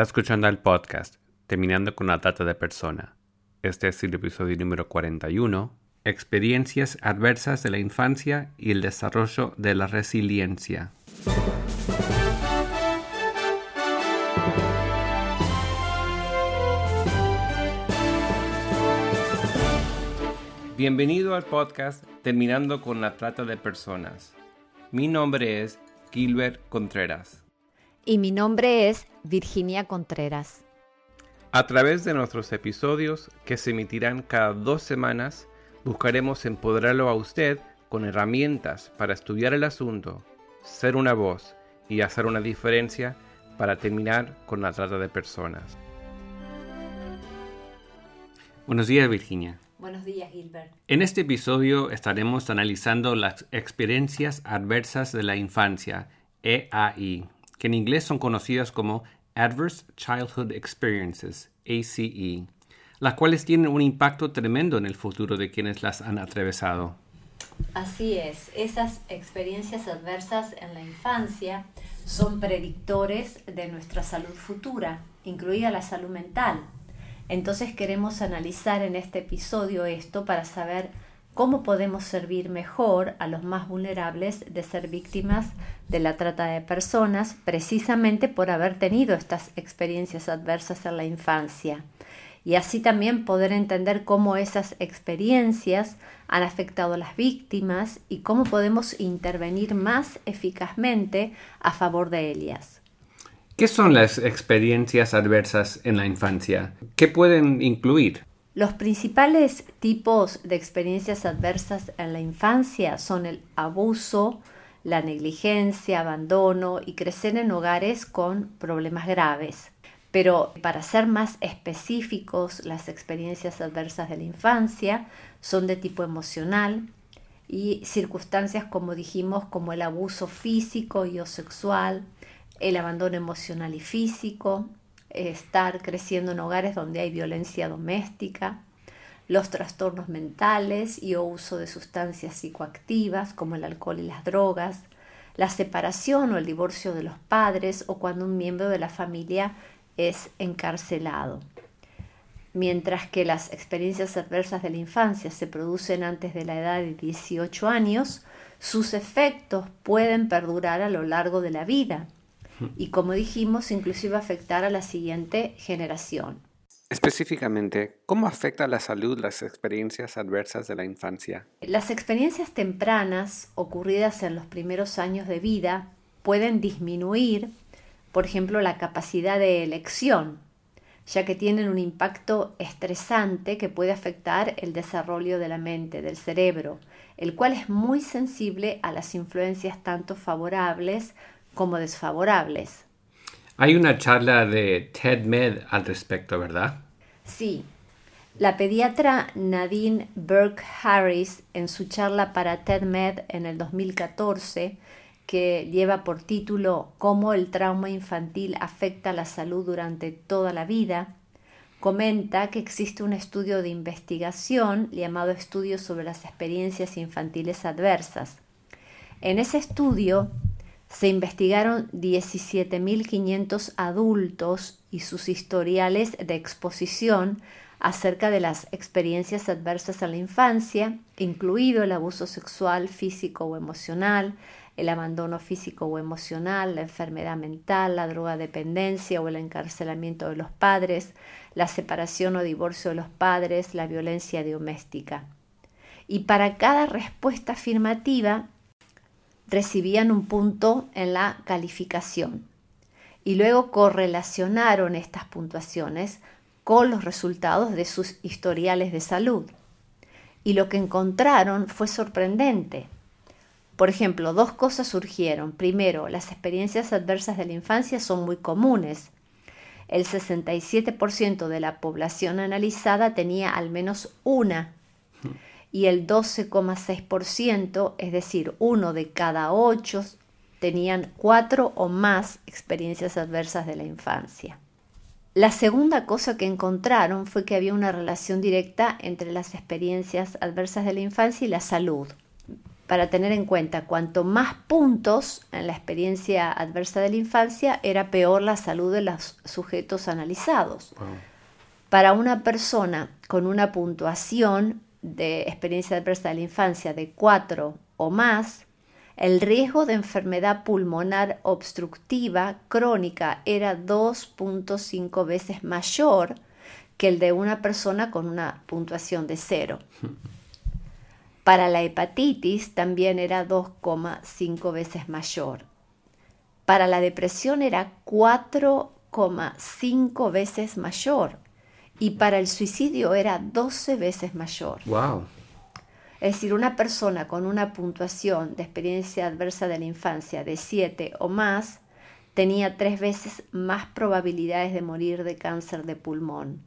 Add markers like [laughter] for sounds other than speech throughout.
Está escuchando el podcast Terminando con la Trata de Persona. Este es el episodio número 41, Experiencias adversas de la infancia y el desarrollo de la resiliencia. Bienvenido al podcast Terminando con la Trata de Personas. Mi nombre es Gilbert Contreras. Y mi nombre es Virginia Contreras. A través de nuestros episodios, que se emitirán cada dos semanas, buscaremos empoderarlo a usted con herramientas para estudiar el asunto, ser una voz y hacer una diferencia para terminar con la trata de personas. Buenos días, Virginia. Buenos días, Gilbert. En este episodio estaremos analizando las experiencias adversas de la infancia, EAI, que en inglés son conocidas como Adverse Childhood Experiences, ACE, las cuales tienen un impacto tremendo en el futuro de quienes las han atravesado. Así es, esas experiencias adversas en la infancia son predictores de nuestra salud futura, incluida la salud mental. Entonces queremos analizar en este episodio esto para saber cómo podemos servir mejor a los más vulnerables de ser víctimas de la trata de personas precisamente por haber tenido estas experiencias adversas en la infancia y así también poder entender cómo esas experiencias han afectado a las víctimas y cómo podemos intervenir más eficazmente a favor de ellas. ¿Qué son las experiencias adversas en la infancia? ¿Qué pueden incluir? Los principales tipos de experiencias adversas en la infancia son el abuso, la negligencia, abandono y crecer en hogares con problemas graves. Pero para ser más específicos, las experiencias adversas de la infancia son de tipo emocional y circunstancias, como dijimos, como el abuso físico y o sexual, el abandono emocional y físico, estar creciendo en hogares donde hay violencia doméstica, los trastornos mentales y o uso de sustancias psicoactivas como el alcohol y las drogas, la separación o el divorcio de los padres o cuando un miembro de la familia es encarcelado. Mientras que las experiencias adversas de la infancia se producen antes de la edad de 18 años, sus efectos pueden perdurar a lo largo de la vida y como dijimos, inclusive afectar a la siguiente generación. Específicamente, ¿cómo afecta a la salud las experiencias adversas de la infancia? Las experiencias tempranas ocurridas en los primeros años de vida pueden disminuir, por ejemplo, la capacidad de elección, ya que tienen un impacto estresante que puede afectar el desarrollo de la mente, del cerebro, el cual es muy sensible a las influencias tanto favorables como desfavorables. Hay una charla de TED Med al respecto, ¿verdad? Sí. La pediatra Nadine Burke Harris, en su charla para TED Med en el 2014, que lleva por título Cómo el trauma infantil afecta la salud durante toda la vida, comenta que existe un estudio de investigación llamado Estudio sobre las experiencias infantiles adversas. En ese estudio se investigaron 17.500 adultos y sus historiales de exposición acerca de las experiencias adversas en la infancia, incluido el abuso sexual, físico o emocional, el abandono físico o emocional, la enfermedad mental, la drogadependencia o el encarcelamiento de los padres, la separación o divorcio de los padres, la violencia doméstica. Y para cada respuesta afirmativa recibían un punto en la calificación y luego correlacionaron estas puntuaciones con los resultados de sus historiales de salud. Y lo que encontraron fue sorprendente. Por ejemplo, dos cosas surgieron. Primero, las experiencias adversas de la infancia son muy comunes. El 67% de la población analizada tenía al menos una y el 12,6%, es decir, uno de cada ocho, tenían cuatro o más experiencias adversas de la infancia. La segunda cosa que encontraron fue que había una relación directa entre las experiencias adversas de la infancia y la salud. para tener en cuenta, cuanto más puntos en la experiencia adversa de la infancia, era peor la salud de los sujetos analizados. Para una persona con una puntuación de experiencia adversa de la infancia de 4 o más, el riesgo de enfermedad pulmonar obstructiva crónica era 2.5 veces mayor que el de una persona con una puntuación de cero. [laughs] Para la hepatitis también era 2,5 veces mayor. Para la depresión era 4,5 veces mayor. Y para el suicidio era 12 veces mayor. Wow. Es decir, una persona con una puntuación de experiencia adversa de la infancia de 7 o más tenía tres veces más probabilidades de morir de cáncer de pulmón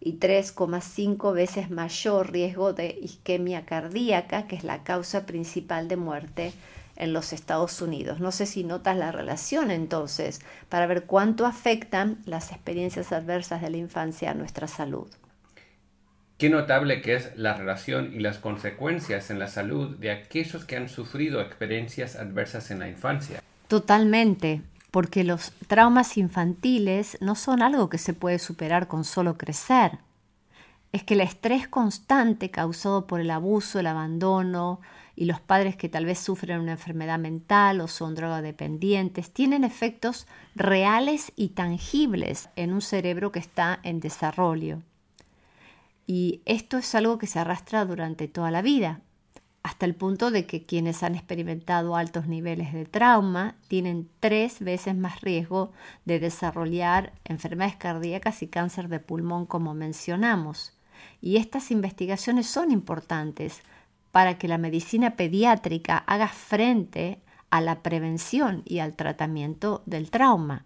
y 3,5 veces mayor riesgo de isquemia cardíaca, que es la causa principal de muerte en los Estados Unidos. No sé si notas la relación entonces para ver cuánto afectan las experiencias adversas de la infancia a nuestra salud. Qué notable que es la relación y las consecuencias en la salud de aquellos que han sufrido experiencias adversas en la infancia. Totalmente, porque los traumas infantiles no son algo que se puede superar con solo crecer. Es que el estrés constante causado por el abuso, el abandono y los padres que tal vez sufren una enfermedad mental o son drogadependientes tienen efectos reales y tangibles en un cerebro que está en desarrollo. Y esto es algo que se arrastra durante toda la vida, hasta el punto de que quienes han experimentado altos niveles de trauma tienen tres veces más riesgo de desarrollar enfermedades cardíacas y cáncer de pulmón, como mencionamos. Y estas investigaciones son importantes para que la medicina pediátrica haga frente a la prevención y al tratamiento del trauma.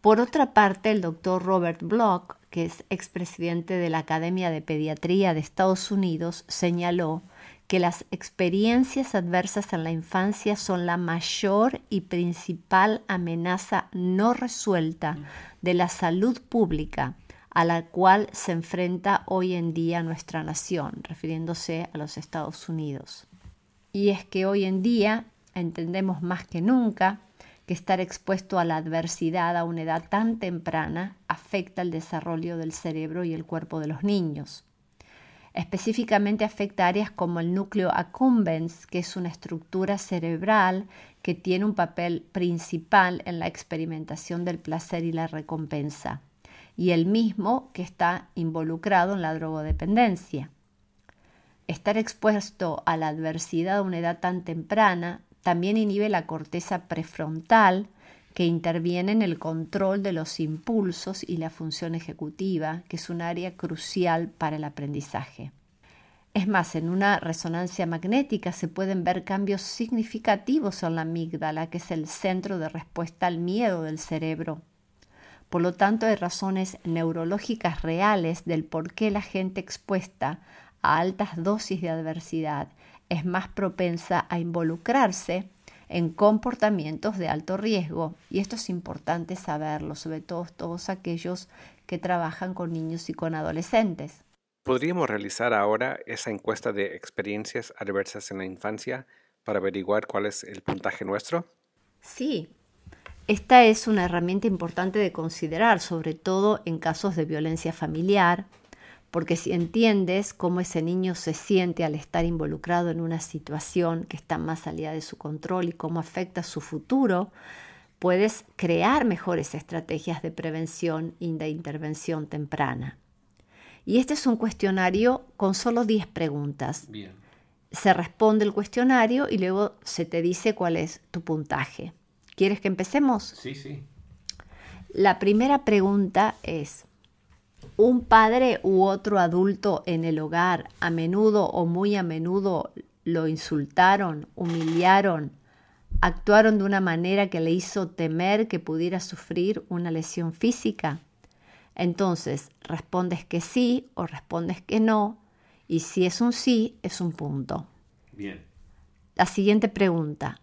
Por otra parte, el doctor Robert Bloch que es expresidente de la Academia de Pediatría de Estados Unidos, señaló que las experiencias adversas en la infancia son la mayor y principal amenaza no resuelta de la salud pública a la cual se enfrenta hoy en día nuestra nación, refiriéndose a los Estados Unidos. Y es que hoy en día entendemos más que nunca que estar expuesto a la adversidad a una edad tan temprana afecta el desarrollo del cerebro y el cuerpo de los niños. Específicamente afecta áreas como el núcleo accumbens, que es una estructura cerebral que tiene un papel principal en la experimentación del placer y la recompensa, y el mismo que está involucrado en la drogodependencia. Estar expuesto a la adversidad a una edad tan temprana también inhibe la corteza prefrontal, que interviene en el control de los impulsos y la función ejecutiva, que es un área crucial para el aprendizaje. Es más, en una resonancia magnética se pueden ver cambios significativos en la amígdala, que es el centro de respuesta al miedo del cerebro. Por lo tanto, hay razones neurológicas reales del por qué la gente expuesta a altas dosis de adversidad es más propensa a involucrarse en comportamientos de alto riesgo. Y esto es importante saberlo, sobre todo todos aquellos que trabajan con niños y con adolescentes. ¿Podríamos realizar ahora esa encuesta de experiencias adversas en la infancia para averiguar cuál es el puntaje nuestro? Sí, esta es una herramienta importante de considerar, sobre todo en casos de violencia familiar, porque si entiendes cómo ese niño se siente al estar involucrado en una situación que está más allá de su control y cómo afecta su futuro, puedes crear mejores estrategias de prevención y de intervención temprana. Y este es un cuestionario con solo 10 preguntas. Se responde el cuestionario y luego se te dice cuál es tu puntaje. ¿Quieres que empecemos? Sí, sí. La primera pregunta es, un padre u otro adulto en el hogar a menudo o muy a menudo lo insultaron, humillaron, actuaron de una manera que le hizo temer que pudiera sufrir una lesión física. Entonces, respondes que sí o respondes que no, y si es un sí, es un punto. Bien. La siguiente pregunta.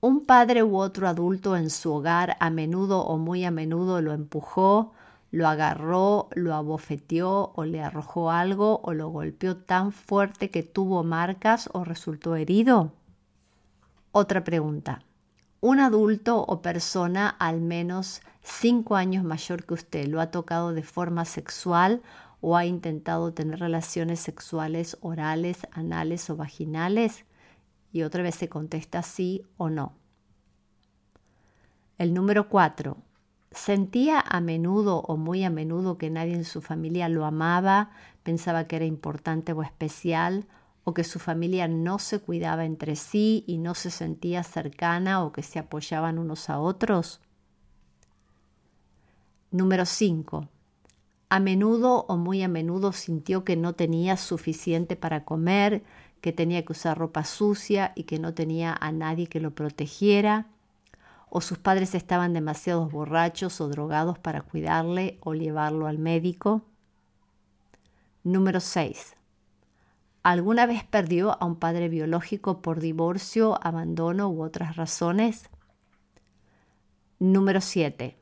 ¿Un padre u otro adulto en su hogar a menudo o muy a menudo lo empujó, lo agarró, lo abofeteó o le arrojó algo o lo golpeó tan fuerte que tuvo marcas o resultó herido? Otra pregunta. Un adulto o persona al menos cinco años mayor que usted lo ha tocado de forma sexual o ha intentado tener relaciones sexuales orales, anales o vaginales? Y otra vez se contesta sí o no. El número cuatro. ¿Sentía a menudo o muy a menudo que nadie en su familia lo amaba, pensaba que era importante o especial, o que su familia no se cuidaba entre sí y no se sentía cercana o que se apoyaban unos a otros? Número 5. A menudo o muy a menudo sintió que no tenía suficiente para comer, que tenía que usar ropa sucia y que no tenía a nadie que lo protegiera, o sus padres estaban demasiado borrachos o drogados para cuidarle o llevarlo al médico. Número 6. ¿Alguna vez perdió a un padre biológico por divorcio, abandono u otras razones? Número 7.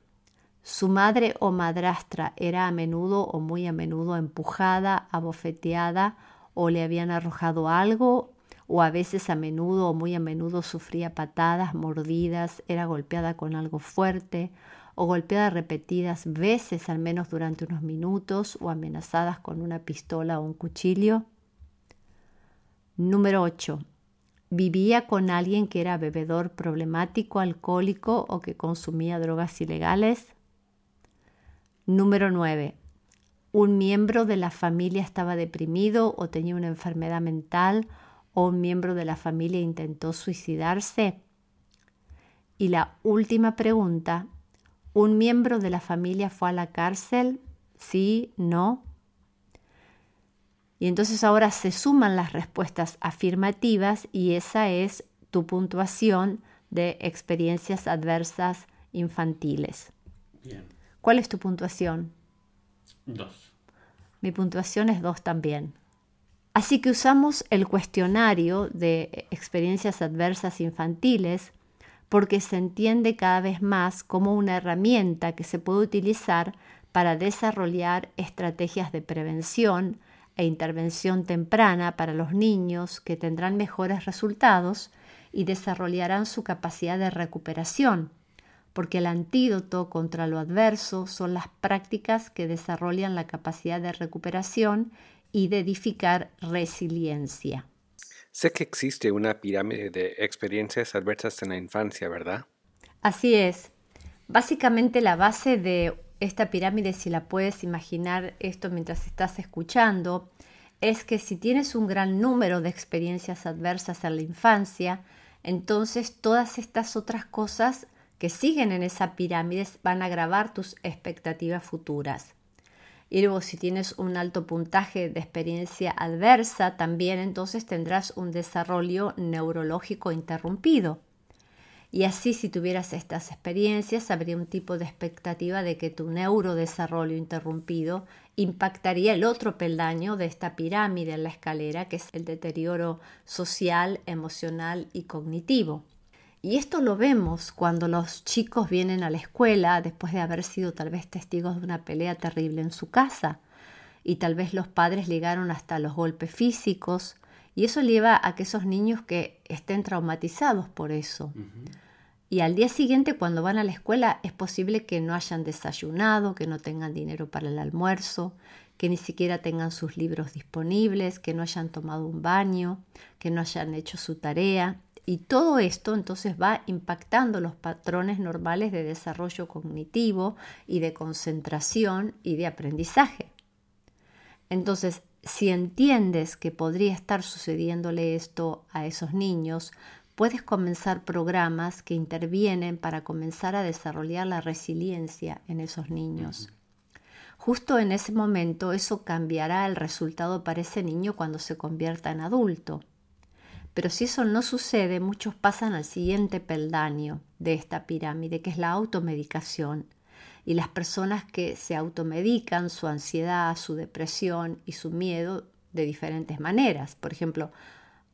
Su madre o madrastra era a menudo o muy a menudo empujada, abofeteada o le habían arrojado algo o a veces a menudo o muy a menudo sufría patadas, mordidas, era golpeada con algo fuerte o golpeada repetidas veces al menos durante unos minutos o amenazadas con una pistola o un cuchillo. Número 8. Vivía con alguien que era bebedor problemático, alcohólico o que consumía drogas ilegales. Número 9. Un miembro de la familia estaba deprimido o tenía una enfermedad mental o un miembro de la familia intentó suicidarse? Y la última pregunta, ¿un miembro de la familia fue a la cárcel? ¿Sí? ¿No? Y entonces ahora se suman las respuestas afirmativas y esa es tu puntuación de experiencias adversas infantiles. ¿Cuál es tu puntuación? Dos. Mi puntuación es dos también. Así que usamos el cuestionario de experiencias adversas infantiles porque se entiende cada vez más como una herramienta que se puede utilizar para desarrollar estrategias de prevención e intervención temprana para los niños que tendrán mejores resultados y desarrollarán su capacidad de recuperación, porque el antídoto contra lo adverso son las prácticas que desarrollan la capacidad de recuperación y de edificar resiliencia. Sé que existe una pirámide de experiencias adversas en la infancia, ¿verdad? Así es. Básicamente la base de esta pirámide, si la puedes imaginar esto mientras estás escuchando, es que si tienes un gran número de experiencias adversas en la infancia, entonces todas estas otras cosas que siguen en esa pirámide van a agravar tus expectativas futuras. Y luego si tienes un alto puntaje de experiencia adversa, también entonces tendrás un desarrollo neurológico interrumpido. Y así si tuvieras estas experiencias, habría un tipo de expectativa de que tu neurodesarrollo interrumpido impactaría el otro peldaño de esta pirámide en la escalera, que es el deterioro social, emocional y cognitivo. Y esto lo vemos cuando los chicos vienen a la escuela después de haber sido tal vez testigos de una pelea terrible en su casa. Y tal vez los padres llegaron hasta los golpes físicos. Y eso lleva a que esos niños que estén traumatizados por eso. Y al día siguiente, cuando van a la escuela, es posible que no hayan desayunado, que no tengan dinero para el almuerzo, que ni siquiera tengan sus libros disponibles, que no hayan tomado un baño, que no hayan hecho su tarea. Y todo esto entonces va impactando los patrones normales de desarrollo cognitivo y de concentración y de aprendizaje. Entonces, si entiendes que podría estar sucediéndole esto a esos niños, puedes comenzar programas que intervienen para comenzar a desarrollar la resiliencia en esos niños. Justo en ese momento eso cambiará el resultado para ese niño cuando se convierta en adulto. Pero si eso no sucede, muchos pasan al siguiente peldaño de esta pirámide, que es la automedicación. Y las personas que se automedican su ansiedad, su depresión y su miedo de diferentes maneras. Por ejemplo,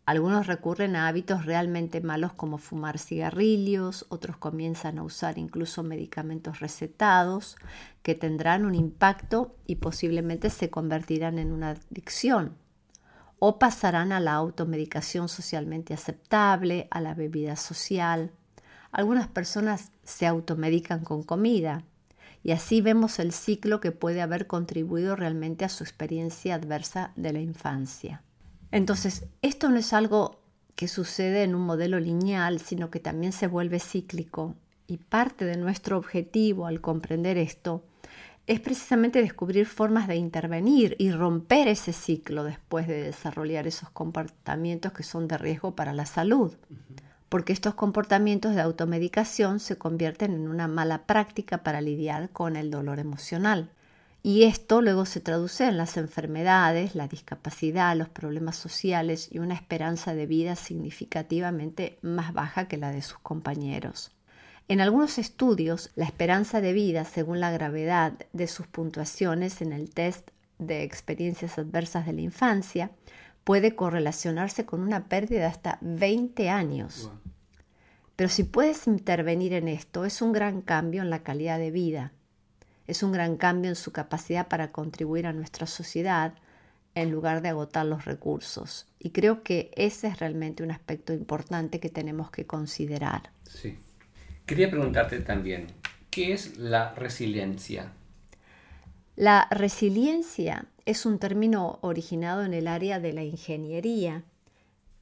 algunos recurren a hábitos realmente malos como fumar cigarrillos, otros comienzan a usar incluso medicamentos recetados que tendrán un impacto y posiblemente se convertirán en una adicción o pasarán a la automedicación socialmente aceptable, a la bebida social. Algunas personas se automedican con comida y así vemos el ciclo que puede haber contribuido realmente a su experiencia adversa de la infancia. Entonces, esto no es algo que sucede en un modelo lineal, sino que también se vuelve cíclico y parte de nuestro objetivo al comprender esto es precisamente descubrir formas de intervenir y romper ese ciclo después de desarrollar esos comportamientos que son de riesgo para la salud. Porque estos comportamientos de automedicación se convierten en una mala práctica para lidiar con el dolor emocional. Y esto luego se traduce en las enfermedades, la discapacidad, los problemas sociales y una esperanza de vida significativamente más baja que la de sus compañeros. En algunos estudios, la esperanza de vida, según la gravedad de sus puntuaciones en el test de experiencias adversas de la infancia, puede correlacionarse con una pérdida de hasta 20 años. Pero si puedes intervenir en esto, es un gran cambio en la calidad de vida, es un gran cambio en su capacidad para contribuir a nuestra sociedad en lugar de agotar los recursos. Y creo que ese es realmente un aspecto importante que tenemos que considerar. Sí. Quería preguntarte también, ¿qué es la resiliencia? La resiliencia es un término originado en el área de la ingeniería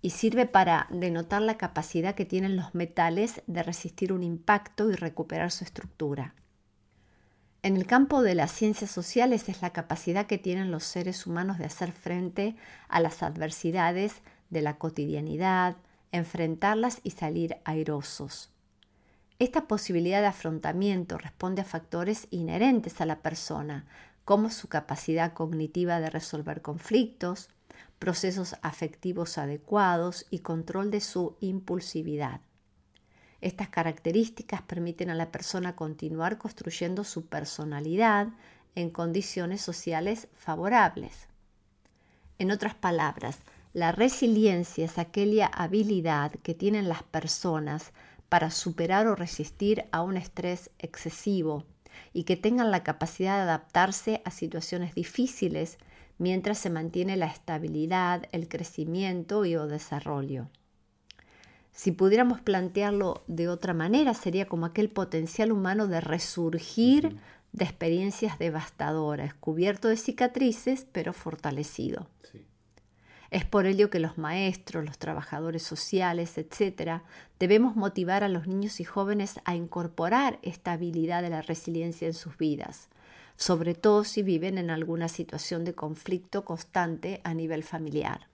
y sirve para denotar la capacidad que tienen los metales de resistir un impacto y recuperar su estructura. En el campo de las ciencias sociales es la capacidad que tienen los seres humanos de hacer frente a las adversidades de la cotidianidad, enfrentarlas y salir airosos. Esta posibilidad de afrontamiento responde a factores inherentes a la persona, como su capacidad cognitiva de resolver conflictos, procesos afectivos adecuados y control de su impulsividad. Estas características permiten a la persona continuar construyendo su personalidad en condiciones sociales favorables. En otras palabras, la resiliencia es aquella habilidad que tienen las personas para superar o resistir a un estrés excesivo y que tengan la capacidad de adaptarse a situaciones difíciles mientras se mantiene la estabilidad, el crecimiento y o desarrollo. Si pudiéramos plantearlo de otra manera, sería como aquel potencial humano de resurgir de experiencias devastadoras, cubierto de cicatrices, pero fortalecido. Es por ello que los maestros, los trabajadores sociales, etc., debemos motivar a los niños y jóvenes a incorporar esta habilidad de la resiliencia en sus vidas, sobre todo si viven en alguna situación de conflicto constante a nivel familiar.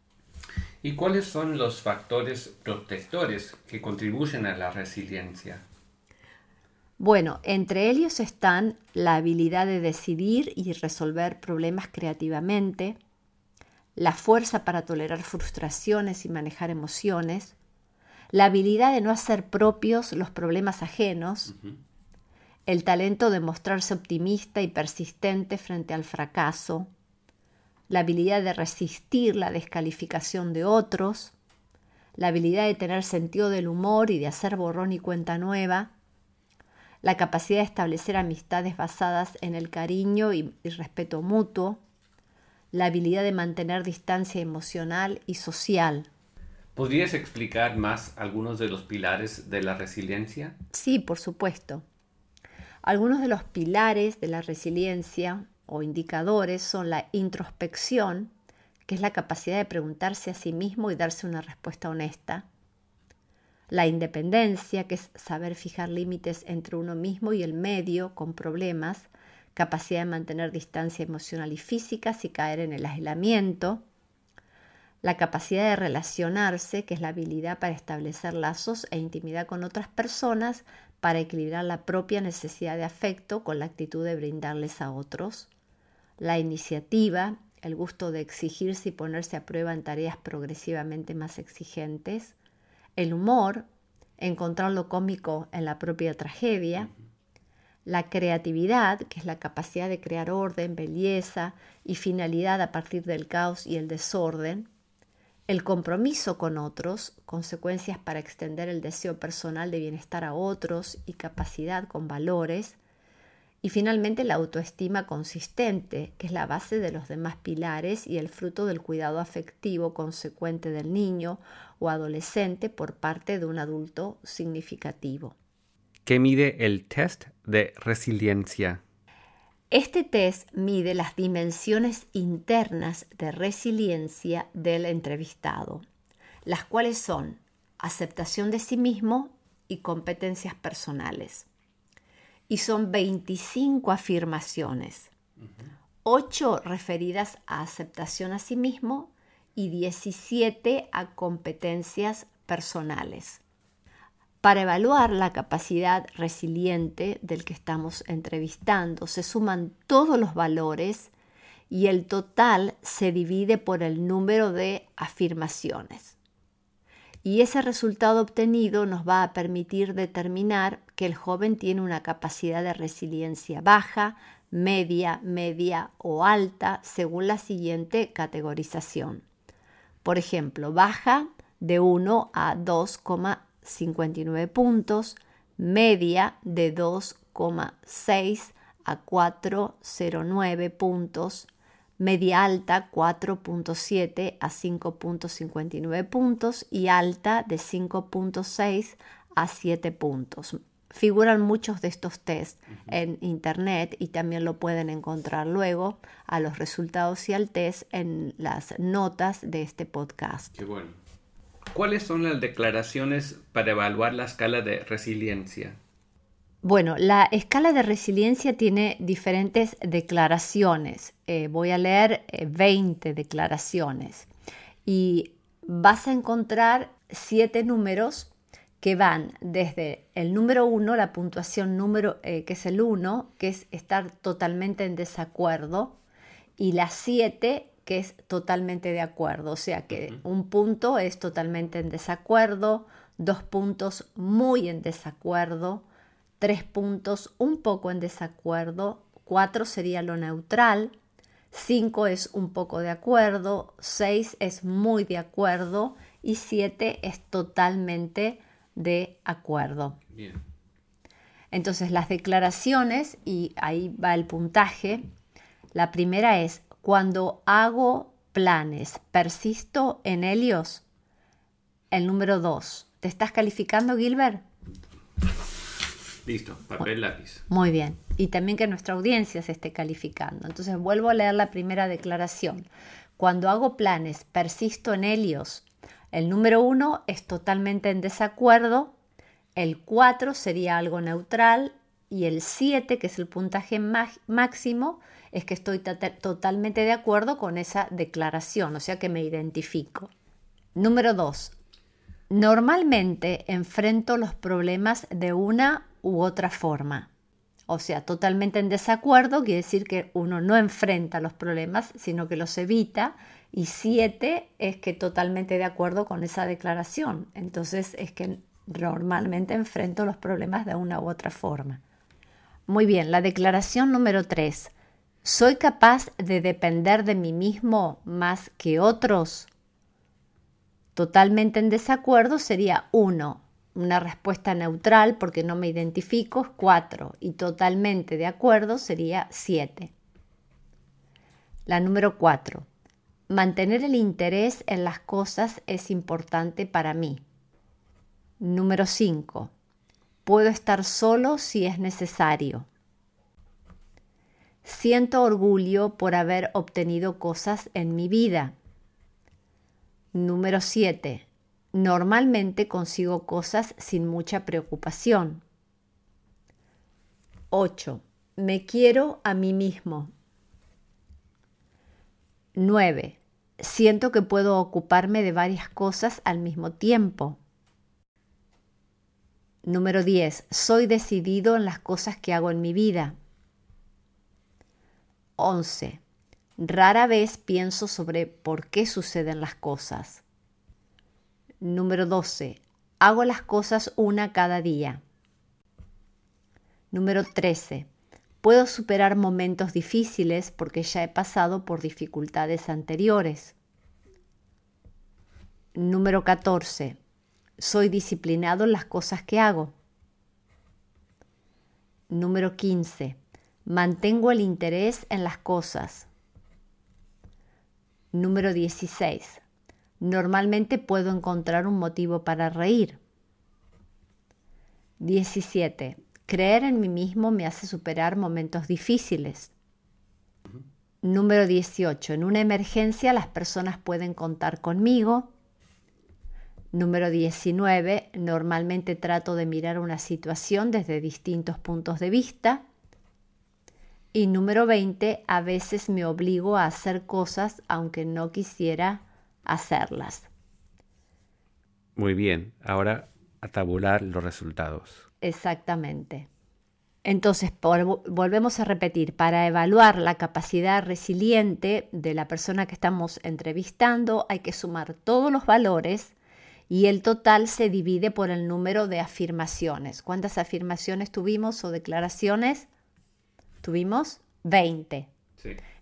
¿Y cuáles son los factores protectores que contribuyen a la resiliencia? Bueno, entre ellos están la habilidad de decidir y resolver problemas creativamente, la fuerza para tolerar frustraciones y manejar emociones, la habilidad de no hacer propios los problemas ajenos, el talento de mostrarse optimista y persistente frente al fracaso, la habilidad de resistir la descalificación de otros, la habilidad de tener sentido del humor y de hacer borrón y cuenta nueva, la capacidad de establecer amistades basadas en el cariño y, y respeto mutuo, la habilidad de mantener distancia emocional y social. ¿Podrías explicar más algunos de los pilares de la resiliencia? Sí, por supuesto. Algunos de los pilares de la resiliencia o indicadores son la introspección, que es la capacidad de preguntarse a sí mismo y darse una respuesta honesta. La independencia, que es saber fijar límites entre uno mismo y el medio con problemas, capacidad de mantener distancia emocional y física sin caer en el aislamiento, la capacidad de relacionarse, que es la habilidad para establecer lazos e intimidad con otras personas para equilibrar la propia necesidad de afecto con la actitud de brindarles a otros, la iniciativa, el gusto de exigirse y ponerse a prueba en tareas progresivamente más exigentes, el humor, encontrar lo cómico en la propia tragedia, la creatividad, que es la capacidad de crear orden, belleza y finalidad a partir del caos y el desorden, el compromiso con otros, consecuencias para extender el deseo personal de bienestar a otros y capacidad con valores, Y finalmente la autoestima consistente, que es la base de los demás pilares y el fruto del cuidado afectivo consecuente del niño o adolescente por parte de un adulto significativo. ¿Qué mide el test de resiliencia? Este test mide las dimensiones internas de resiliencia del entrevistado, las cuales son aceptación de sí mismo y competencias personales y son 25 afirmaciones, 8 referidas a aceptación a sí mismo y 17 a competencias personales. Para evaluar la capacidad resiliente del que estamos entrevistando, se suman todos los valores y el total se divide por el número de afirmaciones y ese resultado obtenido nos va a permitir determinar que el joven tiene una capacidad de resiliencia baja, media, media o alta según la siguiente categorización. Por ejemplo, baja de 1 a 2,59 puntos, media de 2,6 a 4,09 puntos, media alta 4.7 a 5.59 puntos y alta de 5.6 a 7 puntos. Figuran muchos de estos tests en internet y también lo pueden encontrar luego a los resultados y al test en las notas de este podcast. Qué bueno. ¿Cuáles son las declaraciones para evaluar la escala de resiliencia? Bueno, la escala de resiliencia tiene diferentes declaraciones. Eh, voy a leer 20 eh, declaraciones y vas a encontrar siete números que van desde el número 1, la puntuación número, eh, que es el 1, que es estar totalmente en desacuerdo, y la 7, que es totalmente de acuerdo. O sea que un punto es totalmente en desacuerdo, dos puntos muy en desacuerdo, tres puntos un poco en desacuerdo, cuatro sería lo neutral, cinco es un poco de acuerdo, seis es muy de acuerdo y siete es totalmente de acuerdo. Entonces las declaraciones, y ahí va el puntaje, la primera es, cuando hago planes, persisto en ellos. El número dos, ¿te estás calificando, Gilbert? Listo, papel, lápiz. Muy bien. Y también que nuestra audiencia se esté calificando. Entonces vuelvo a leer la primera declaración. Cuando hago planes, persisto en ellos. El número uno es totalmente en desacuerdo. El cuatro sería algo neutral. Y el siete, que es el puntaje máximo, es que estoy totalmente de acuerdo con esa declaración, o sea que me identifico. Número dos, Normalmente enfrento los problemas de una u otra forma. O sea, totalmente en desacuerdo quiere decir que uno no enfrenta los problemas, sino que los evita. Y siete es que totalmente de acuerdo con esa declaración. Entonces es que normalmente enfrento los problemas de una u otra forma. Muy bien, la declaración número tres. ¿Soy capaz de depender de mí mismo más que otros? Totalmente en desacuerdo sería uno una respuesta neutral porque no me identifico es 4 y totalmente de acuerdo sería 7. La número 4. Mantener el interés en las cosas es importante para mí. Número 5. Puedo estar solo si es necesario. Siento orgullo por haber obtenido cosas en mi vida. Número 7. Normalmente consigo cosas sin mucha preocupación. 8. Me quiero a mí mismo. 9. Siento que puedo ocuparme de varias cosas al mismo tiempo. Número 10. Soy decidido en las cosas que hago en mi vida. 11. Rara vez pienso sobre por qué suceden las cosas. Número 12. Hago las cosas una cada día. Número 13. Puedo superar momentos difíciles porque ya he pasado por dificultades anteriores. Número 14. Soy disciplinado en las cosas que hago. Número 15. Mantengo el interés en las cosas. Número 16. Normalmente puedo encontrar un motivo para reír. 17. Creer en mí mismo me hace superar momentos difíciles. Número 18. En una emergencia las personas pueden contar conmigo. Número 19. Normalmente trato de mirar una situación desde distintos puntos de vista. Y número 20. A veces me obligo a hacer cosas aunque no quisiera hacerlas. Muy bien. Ahora a tabular los resultados. Exactamente. Entonces, volvemos a repetir, para evaluar la capacidad resiliente de la persona que estamos entrevistando hay que sumar todos los valores y el total se divide por el número de afirmaciones. ¿Cuántas afirmaciones tuvimos o declaraciones? Tuvimos 20.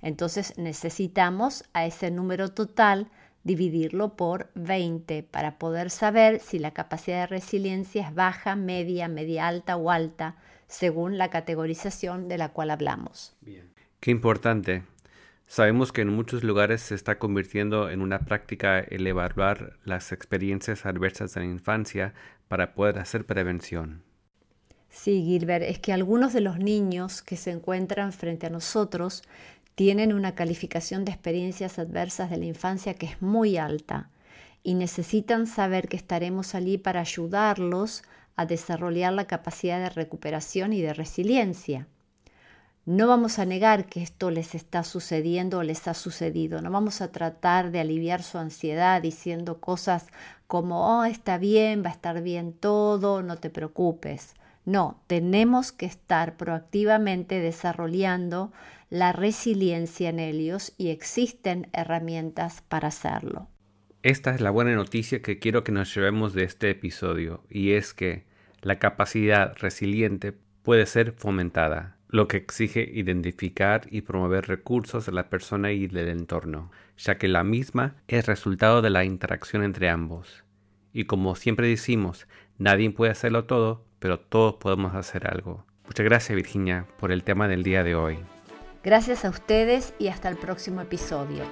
Entonces necesitamos a ese número total dividirlo por 20 para poder saber si la capacidad de resiliencia es baja, media, media alta o alta, según la categorización de la cual hablamos. Bien. Qué importante. Sabemos que en muchos lugares se está convirtiendo en una práctica el evaluar las experiencias adversas de la infancia para poder hacer prevención. Sí, Gilbert, es que algunos de los niños que se encuentran frente a nosotros tienen una calificación de experiencias adversas de la infancia que es muy alta y necesitan saber que estaremos allí para ayudarlos a desarrollar la capacidad de recuperación y de resiliencia. No vamos a negar que esto les está sucediendo o les ha sucedido. No vamos a tratar de aliviar su ansiedad diciendo cosas como, oh, está bien, va a estar bien todo, no te preocupes. No, tenemos que estar proactivamente desarrollando la resiliencia en ellos y existen herramientas para hacerlo. Esta es la buena noticia que quiero que nos llevemos de este episodio y es que la capacidad resiliente puede ser fomentada, lo que exige identificar y promover recursos de la persona y del entorno, ya que la misma es resultado de la interacción entre ambos. Y como siempre decimos, nadie puede hacerlo todo, pero todos podemos hacer algo. Muchas gracias Virginia por el tema del día de hoy. Gracias a ustedes y hasta el próximo episodio.